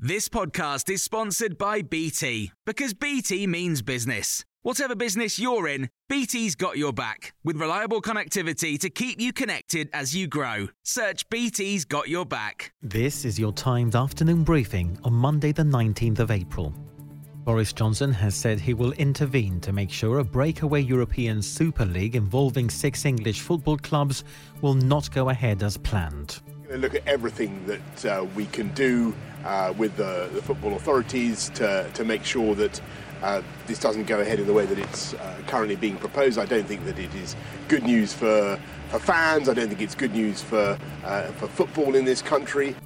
This podcast is sponsored by BT because BT means business. Whatever business you're in, BT's got your back with reliable connectivity to keep you connected as you grow. Search BT's got your back. This is your Times afternoon briefing on Monday, the 19th of April. Boris Johnson has said he will intervene to make sure a breakaway European Super League involving six English football clubs will not go ahead as planned. Look at everything that uh, we can do uh, with the, the, football authorities to, to make sure that uh, this doesn't go ahead in the way that it's uh, currently being proposed. I don't think that it is good news for, for fans. I don't think it's good news for, uh, for football in this country.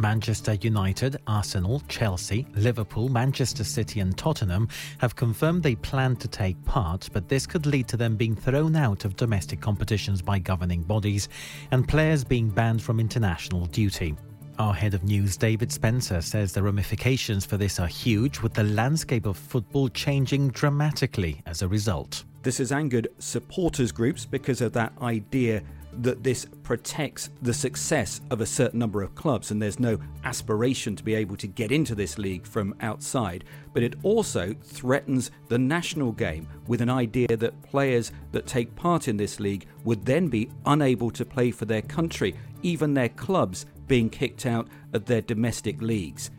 Manchester United, Arsenal, Chelsea, Liverpool, Manchester City, and Tottenham have confirmed they plan to take part, but this could lead to them being thrown out of domestic competitions by governing bodies and players being banned from international duty. Our head of news, David Spencer, says the ramifications for this are huge, with the landscape of football changing dramatically as a result. This has angered supporters groups because of that idea that this protects the success of a certain number of clubs and there's no aspiration to be able to get into this league from outside. But it also threatens the national game with an idea that players that take part in this league would then be unable to play for their country, even their clubs being kicked out of their domestic leagues.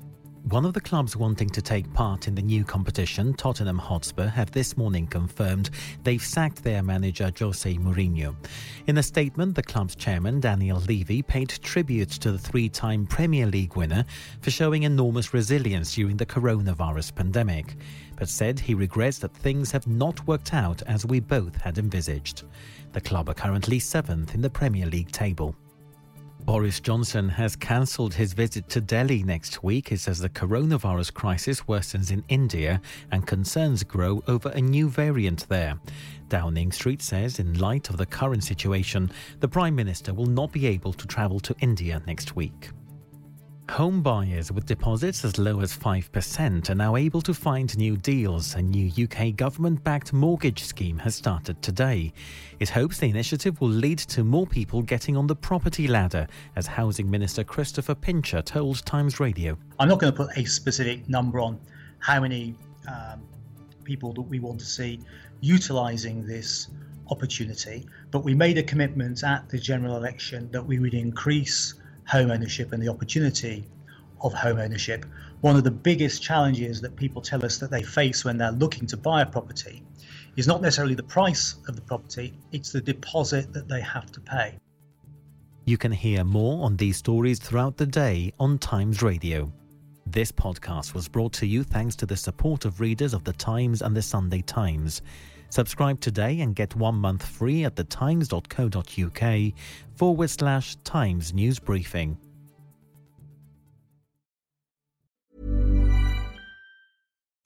One of the clubs wanting to take part in the new competition, Tottenham Hotspur, have this morning confirmed they've sacked their manager Jose Mourinho. In a statement, the club's chairman, Daniel Levy, paid tribute to the three time Premier League winner for showing enormous resilience during the coronavirus pandemic, but said he regrets that things have not worked out as we both had envisaged. The club are currently seventh in the Premier League table. Boris Johnson has cancelled his visit to Delhi next week. He says the coronavirus crisis worsens in India and concerns grow over a new variant there. Downing Street says, in light of the current situation, the Prime Minister will not be able to travel to India next week. Home buyers with deposits as low as 5% are now able to find new deals. A new UK government backed mortgage scheme has started today. It hopes the initiative will lead to more people getting on the property ladder, as Housing Minister Christopher Pincher told Times Radio. I'm not going to put a specific number on how many um, people that we want to see utilising this opportunity, but we made a commitment at the general election that we would increase home ownership and the opportunity of home ownership. One of the biggest challenges that people tell us that they face when they're looking to buy a property is not necessarily the price of the property, it's the deposit that they have to pay. You can hear more on these stories throughout the day on Times Radio. This podcast was brought to you thanks to the support of readers of The Times and The Sunday Times. Subscribe today and get one month free at thetimes.co.uk forward slash Times News Briefing.